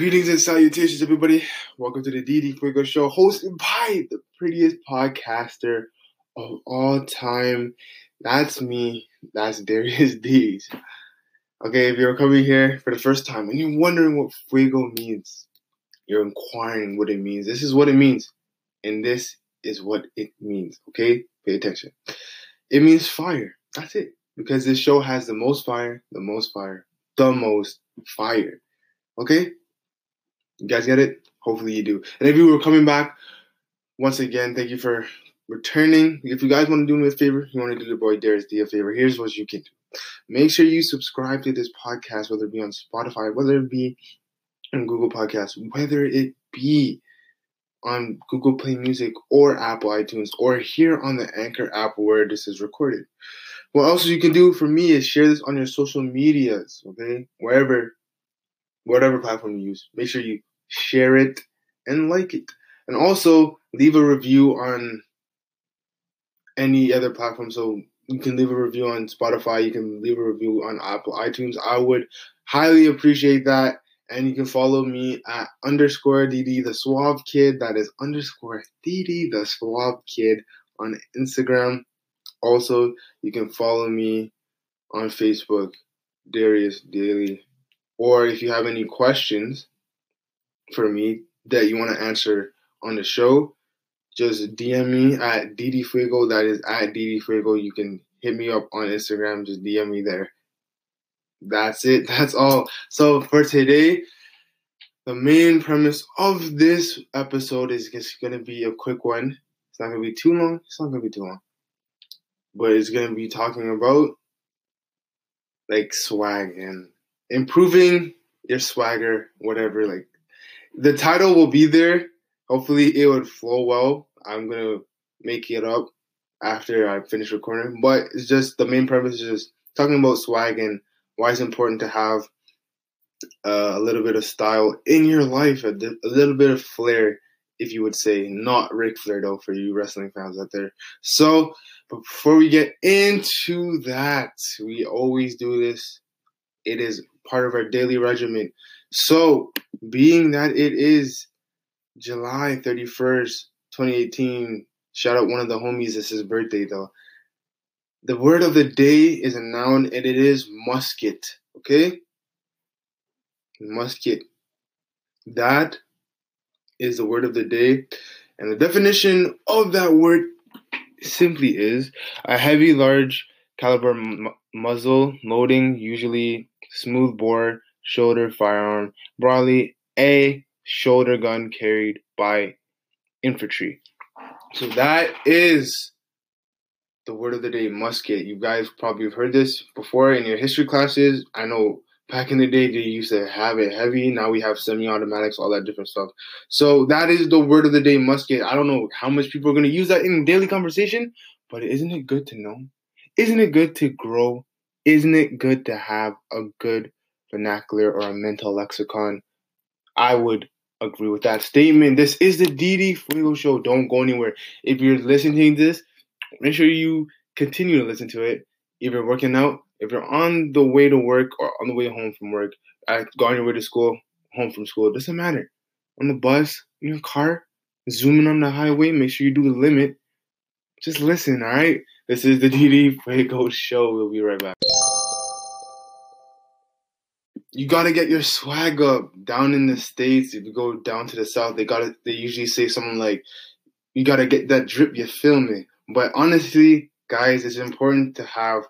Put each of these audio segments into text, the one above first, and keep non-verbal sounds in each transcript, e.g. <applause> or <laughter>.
Greetings and salutations, everybody. Welcome to the DD Fuego Show, hosted by the prettiest podcaster of all time. That's me. That's Darius <laughs> Dees. Okay, if you're coming here for the first time and you're wondering what Fuego means, you're inquiring what it means. This is what it means, and this is what it means. Okay, pay attention. It means fire. That's it. Because this show has the most fire, the most fire, the most fire. Okay? You guys get it? Hopefully you do. And if you were coming back, once again, thank you for returning. If you guys want to do me a favor, you want to do the boy Darius D a favor, here's what you can do. Make sure you subscribe to this podcast, whether it be on Spotify, whether it be on Google Podcasts, whether it be on Google Play Music or Apple iTunes or here on the Anchor app where this is recorded. What else you can do for me is share this on your social medias, okay? Wherever, whatever platform you use. Make sure you share it and like it. And also leave a review on any other platform. So you can leave a review on Spotify, you can leave a review on Apple iTunes. I would highly appreciate that. And you can follow me at underscore DD the Suave Kid. That is underscore DD the Suave Kid on Instagram. Also, you can follow me on Facebook, Darius Daily. Or if you have any questions for me that you want to answer on the show, just DM me at DD Fuego. That is at DD Fuego. You can hit me up on Instagram. Just DM me there. That's it. <laughs> That's all. So for today, the main premise of this episode is just going to be a quick one. It's not going to be too long. It's not going to be too long. But it's going to be talking about like swag and improving your swagger, whatever. Like the title will be there. Hopefully it would flow well. I'm to make it up after I finish recording. But it's just the main purpose is just talking about swag and why it's important to have uh, a little bit of style in your life, a, a, little bit of flair, if you would say, not Ric Flair though, for you wrestling fans out there. So, but before we get into that, we always do this. It is part of our daily regimen. So, being that it is July 31st, 2018, shout out one of the homies, it's his birthday though. The word of the day is a noun and it is musket, okay? Musket. That is the word of the day. And the definition of that word simply is a heavy, large caliber muzzle loading, usually smooth bore shoulder firearm, broadly a shoulder gun carried by infantry. So that is the word of the day, musket. You guys probably have heard this before in your history classes. I know back in the day they used to have it heavy. Now we have semi-automatics, all that different stuff. So that is the word of the day, musket. I don't know how much people are going to use that in daily conversation, but isn't it good to know? Isn't it good to grow? Isn't it good to have a good vernacular or a mental lexicon? I would agree with that statement. This is the DD Fuego Show. Don't go anywhere. If you're listening to this, make sure you continue to listen to it. If you're working out, if you're on the way to work or on the way home from work, uh, at, going your way to school, home from school, doesn't matter. On the bus, in your car, zooming on the highway, make sure you do the limit. Just listen, all right? This is the DD Fuego Show. We'll be right back. You gotta get your swag up down in the states. If you go down to the south, they gotta. They usually say something like, "You gotta get that drip." You feel me? But honestly, guys, it's important to have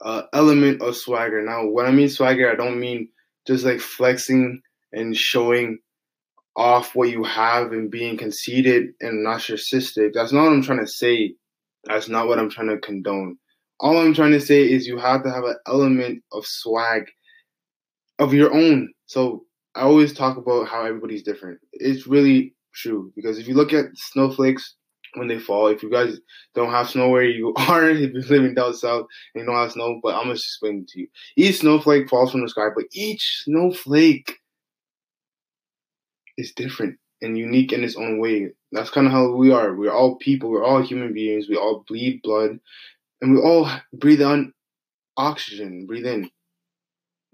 uh, element of swagger. Now, when I mean swagger, I don't mean just like flexing and showing off what you have and being conceited and narcissistic. That's not what I'm trying to say. That's not what I'm trying to condone. All I'm trying to say is you have to have an element of swag of your own. So I always talk about how everybody's different. It's really true because if you look at snowflakes when they fall. If you guys don't have snow where you <laughs> are, if you're living down south and you don't have snow, but I'm just explain it to you. Each snowflake falls from the sky, but each snowflake is different and unique in its own way. That's kind of how we are. We're all people. We're all human beings. We all bleed blood, and we all breathe on oxygen, breathe in.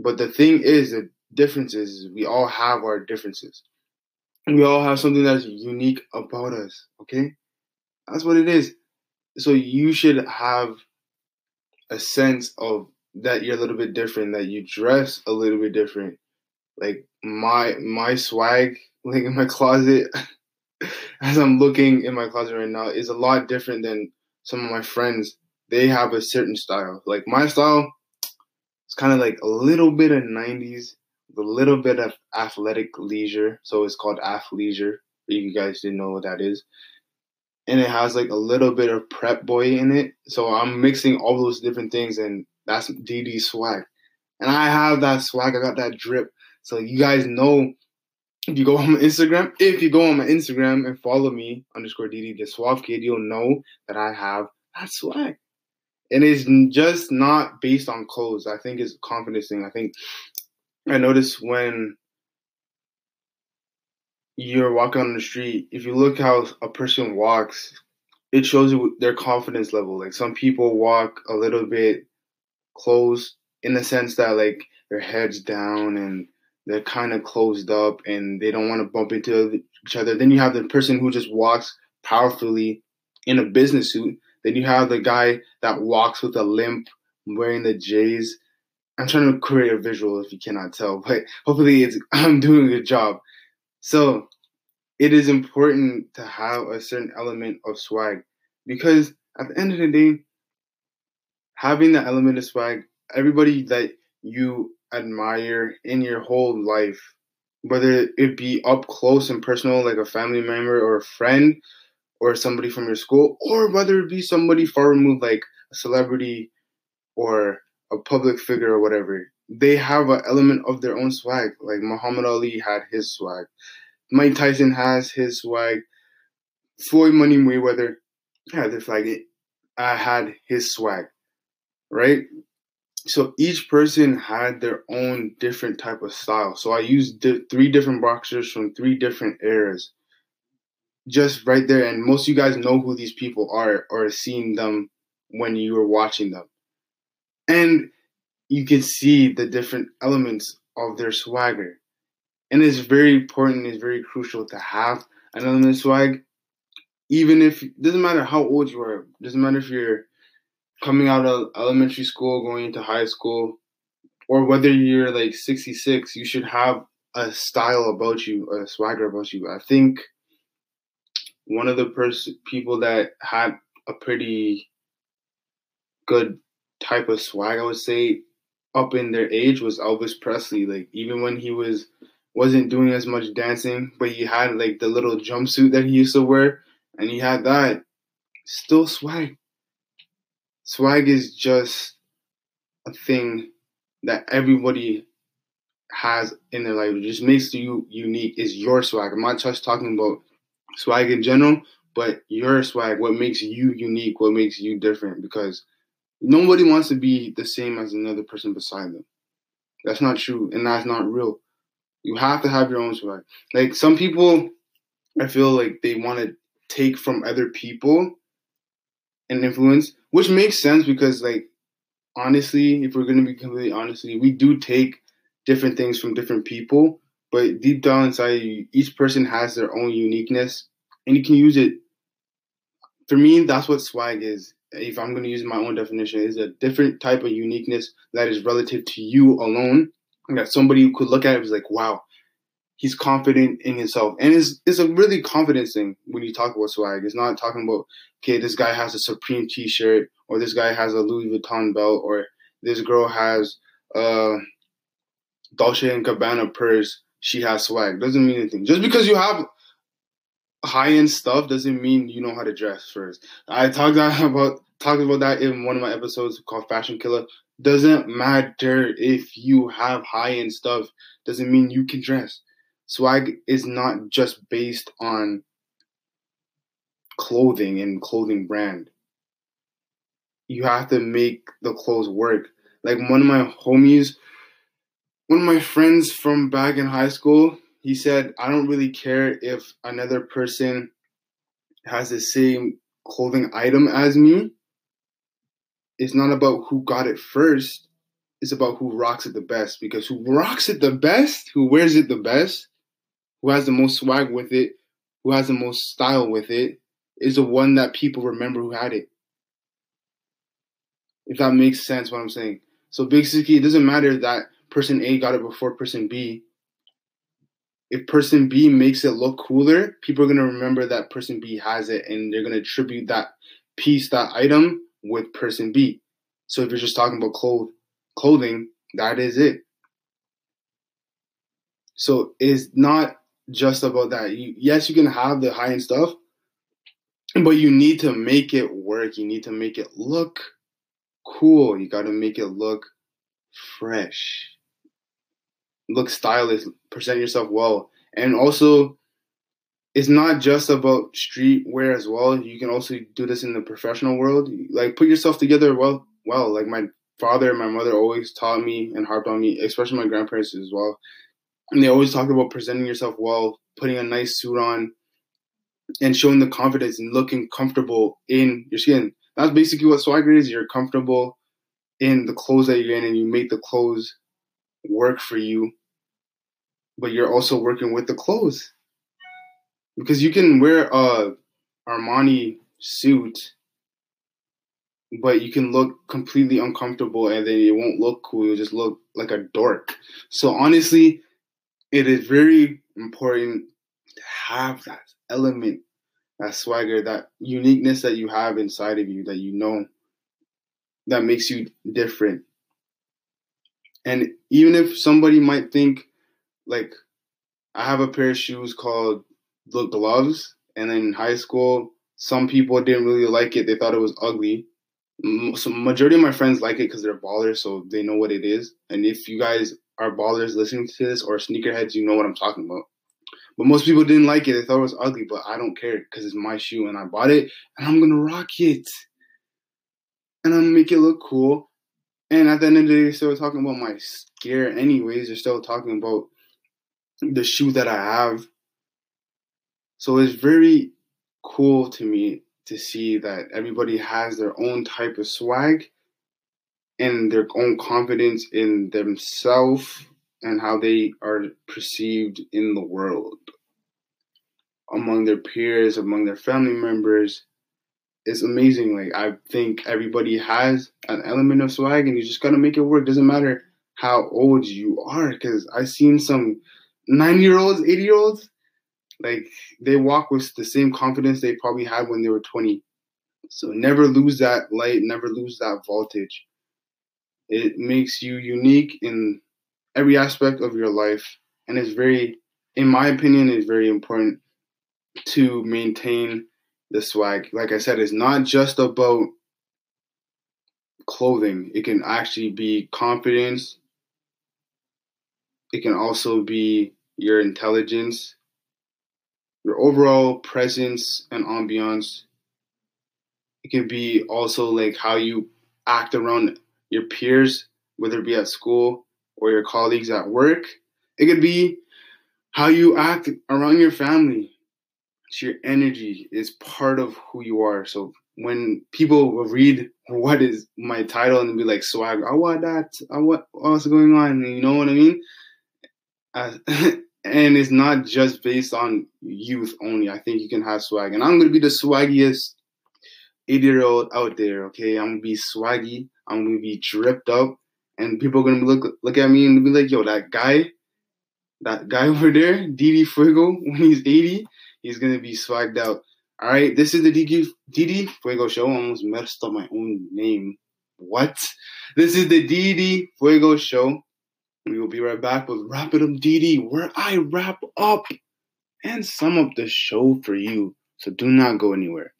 But the thing is that differences. We all have our differences. We all have something that's unique about us, okay? That's what it is. So you should have a sense of that you're a little bit different, that you dress a little bit different. Like my my swag, <laughs> like in my closet, <laughs> as I'm looking in my closet right now, is a lot different than some of my friends. They have a certain style. Like my style, it's kind of like a little bit of 90s, a little bit of athletic leisure. So it's called athleisure. If You guys didn't know what that is. And it has like a little bit of prep boy in it. So I'm mixing all those different things, and that's DD swag. And I have that swag. I got that drip. So you guys know if you go <laughs> on my Instagram, if you go on my Instagram and follow me underscore DD the Suave Kid, you'll know that I have that swag. And it's just not based on clothes. I think it's confidence thing. I think I notice when you're walking on the street, if you look how a person walks, it shows you their confidence level. Like some people walk a little bit closed in the sense that like their heads down and they're kind of closed up and they don't want to bump into each other. Then you have the person who just walks powerfully in a business suit. Then you have the guy that walks with a limp, wearing the J's. I'm trying to create a visual if you cannot tell, <laughs> but hopefully it's <laughs> I'm doing a good job. So it is important to have a certain element of swag because at the end of the day, having that element of swag, everybody that you admire in your whole life, whether it be up close and personal, like a family member or a friend or somebody from your school, or whether it be somebody far removed, like a celebrity or a public figure or whatever. They have an element of their own swag. Like Muhammad Ali had his swag. Mike Tyson has his swag. Floyd Money Mayweather had the flag. I had his swag, right? so each person had their own different type of style. So I used three different boxers from three different eras, just right there. And most of you guys know who these people are or seeing them when you were watching them, and you can see the different elements of their swagger. And it's very important. It's very crucial to have an element of swag, even if doesn't matter how old you are. Doesn't matter if you're coming out of elementary school, going into high school, or whether you're like 66, you should have a style about you, a swagger about you. I think one of the pers- people that had a pretty good type of swag, I would say, up in their age was Elvis Presley. Like even when he was wasn't doing as much dancing, but he had like the little jumpsuit that he used to wear, and he had that still swag swag is just a thing that everybody has in their life. It just makes you unique. Is your swag. I'm not just talking about swag in general, but your swag. What makes you unique? What makes you different? Because nobody wants to be the same as another person beside them. That's not true, and that's not real. You have to have your own swag. Like some people, I feel like they want to take from other people and influence, which makes sense because like honestly, if we're gonna be completely honestly, we do take different things from different people, but deep down inside you, each person has their own uniqueness and you can use it. For me, that's what swag is. If I'm gonna use my own definition, is a different type of uniqueness that is relative to you alone. That somebody could look at it was like, wow, he's confident in himself. And it's, it's a really confidence thing when you talk about swag. It's not talking about, okay, this guy has a Supreme t shirt, or this guy has a Louis Vuitton belt, or this girl has a Dolce and Gabbana purse. She has swag. Doesn't mean anything. Just because you have high end stuff doesn't mean you know how to dress first. I talked <laughs> about talked about that in one of my episodes called Fashion Killer. Doesn't matter if you have high end stuff, doesn't mean you can dress swag is not just based on clothing and clothing brand. You have to make the clothes work. Like one of my homies, one of my friends from back in high school, he said, I don't really care if another person has the same clothing item as me. It's not about who got it first. It's about who rocks it the best because who rocks it the best, who wears it the best, who has the most swag with it, who has the most style with it, is the one that people remember who had it. If that makes sense, what I'm saying. So basically, it doesn't matter that person A got it before person B. If person B makes it look cooler, people are to remember that person B has it and they're to attribute that piece, that item with person B. So if you're just talking about clothes, clothing, that is it. So it's not just about that. You, yes, you can have the high end stuff, but you need to make it work. You need to make it look cool. You got to make it look fresh, look stylish, present yourself well, and also it's not just about streetwear as well. You can also do this in the professional world. Like put yourself together well. Well, like my father and my mother always taught me and harped on me, especially my grandparents as well. And they always talked about presenting yourself well, putting a nice suit on, and showing the confidence and looking comfortable in your skin. That's basically what swagger is. You're comfortable in the clothes that you're in, and you make the clothes work for you. But you're also working with the clothes because you can wear a Armani suit but you can look completely uncomfortable and then it won't look cool. You'll just look like a dork. So honestly, it is very important to have that element, that swagger, that uniqueness that you have inside of you that you know that makes you different. And even if somebody might think, like, I have a pair of shoes called the gloves, and in high school, some people didn't really like it. They thought it was ugly so majority of my friends like it because they're ballers, so they know what it is. And if you guys are ballers listening to this or sneakerheads, you know what I'm talking about. But most people didn't like it; they thought it was ugly. But I don't care because it's my shoe and I bought it, and I'm gonna rock it, and I'm gonna make it look cool. And at the end of the day, they're still talking about my gear, anyways. They're still talking about the shoe that I have. So it's very cool to me to see that everybody has their own type of swag and their own confidence in themselves and how they are perceived in the world among their peers, among their family members. It's amazing. Like I think everybody has an element of swag, and you just gotta make it work. Doesn't matter how old you are, because I've seen some nine year olds, eighty year olds like they walk with the same confidence they probably had when they were 20. So never lose that light, never lose that voltage. It makes you unique in every aspect of your life and it's very in my opinion it's very important to maintain the swag. Like I said, it's not just about clothing. It can actually be confidence. It can also be your intelligence your overall presence and ambiance. It can be also like how you act around your peers, whether it be at school or your colleagues at work. It could be how you act around your family. So your energy is part of who you are. So when people will read what is my title and be like swag, I want that, I what what's going on, you know what I mean? Uh, <laughs> and it's not just based on youth only. I think you can have swag, and I'm gonna be the swaggiest 80 year old out there. Okay, I'm gonna be swaggy. I'm gonna be dripped up, and people are gonna look look at me and be like, "Yo, that guy, that guy <laughs> over there, Didi Fuego, when he's 80, he's gonna be swagged out." All right, this is the Didi Fuego show. I almost messed up my own name. What? This is the Didi Fuego show. We will be right back with Wrap It Up DD, where I wrap up and sum up the show for you. So do not go anywhere.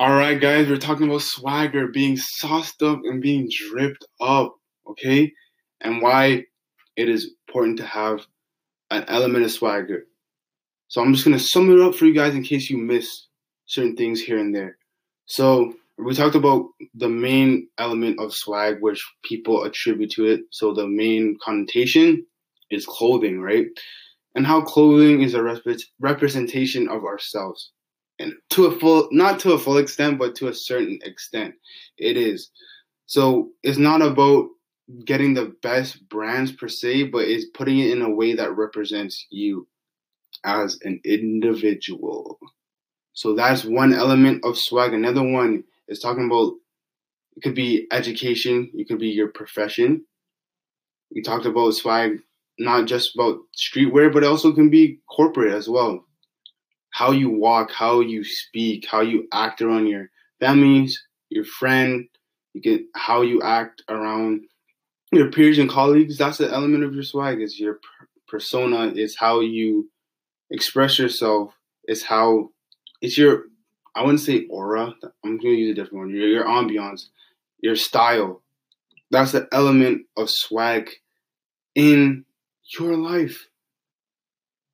All right, guys, we're talking about swagger, being sauced up and being dripped up, okay? And why it is important to have an element of swagger. So I'm just gonna sum it up for you guys in case you miss certain things here and there. So we talked about the main element of swag which people attribute to it so the main connotation is clothing right and how clothing is a rep- representation of ourselves and to a full not to a full extent but to a certain extent it is So it's not about getting the best brands per se, but it's putting it in a way that represents you as an individual. So that's one element of swag. Another one is talking about it could be education, it could be your profession. We talked about swag not just about streetwear, but also can be corporate as well. How you walk, how you speak, how you act around your families, your friend, you get how you act around your peers and colleagues. That's the element of your swag. Is your persona. Is how you express yourself. Is how it's your. I wouldn't say aura. I'm gonna use a different one. Your, your ambiance, your style. That's the element of swag in your life.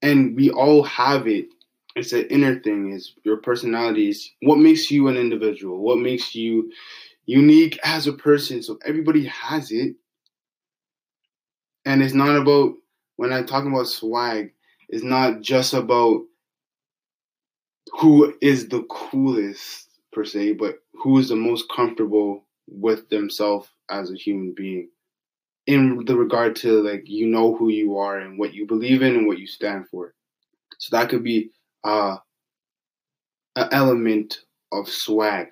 And we all have it. It's an inner thing, is your personality is what makes you an individual, what makes you unique as a person. So everybody has it. And it's not about when I'm talking about swag, it's not just about who is the coolest per se, but who is the most comfortable with themselves as a human being in the regard to like you know who you are and what you believe in and what you stand for. So that could be uh, an element of swag.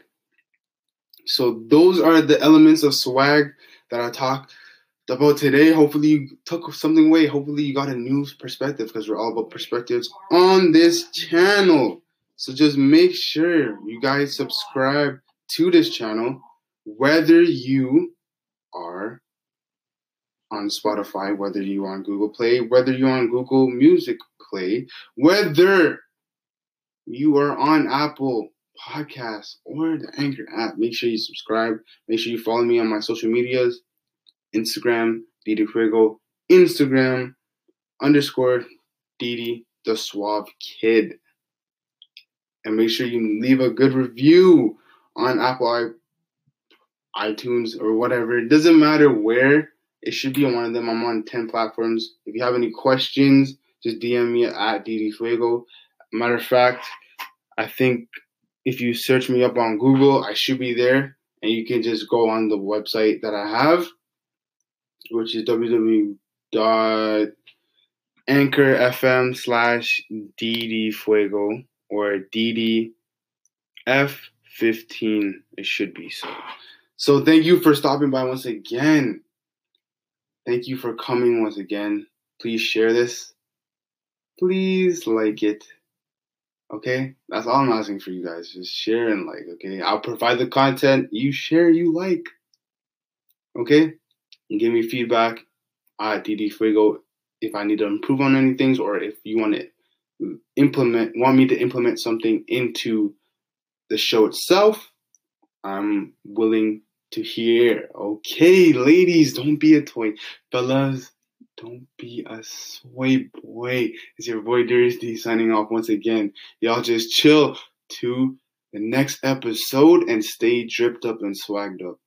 So those are the elements of swag that I talked about today. Hopefully you took something away. Hopefully you got a new perspective because we're all about perspectives on this channel. So just make sure you guys subscribe to this channel, whether you are on Spotify, whether you're on Google Play, whether you're on Google Music Play, whether you are on Apple Podcasts or the Anchor app. Make sure you subscribe. Make sure you follow me on my social medias Instagram, Didi Fuego, Instagram underscore Didi the Suave Kid. And make sure you leave a good review on Apple iTunes or whatever. It doesn't matter where it should be on one of them. I'm on 10 platforms. If you have any questions, just DM me at DD Fuego. Matter of fact, I think if you search me up on Google, I should be there. And you can just go on the website that I have, which is www.anchor.fm slash Didi Fuego or Didi F15. It should be so. So thank you for stopping by once again. Thank you for coming once again. Please share this. Please like it. Okay? That's all I'm asking for you guys. Just share and like, okay? I'll provide the content. You share, you like. Okay? And give me feedback at DD Fuego if I need to improve on any things or if you want to implement, want me to implement something into the show itself. I'm willing to hear. Okay, ladies, don't be a toy. Fellas, don't be a soy boy. It's your boy Darius D signing off once again. Y'all just chill to the next episode and stay dripped up and swagged up.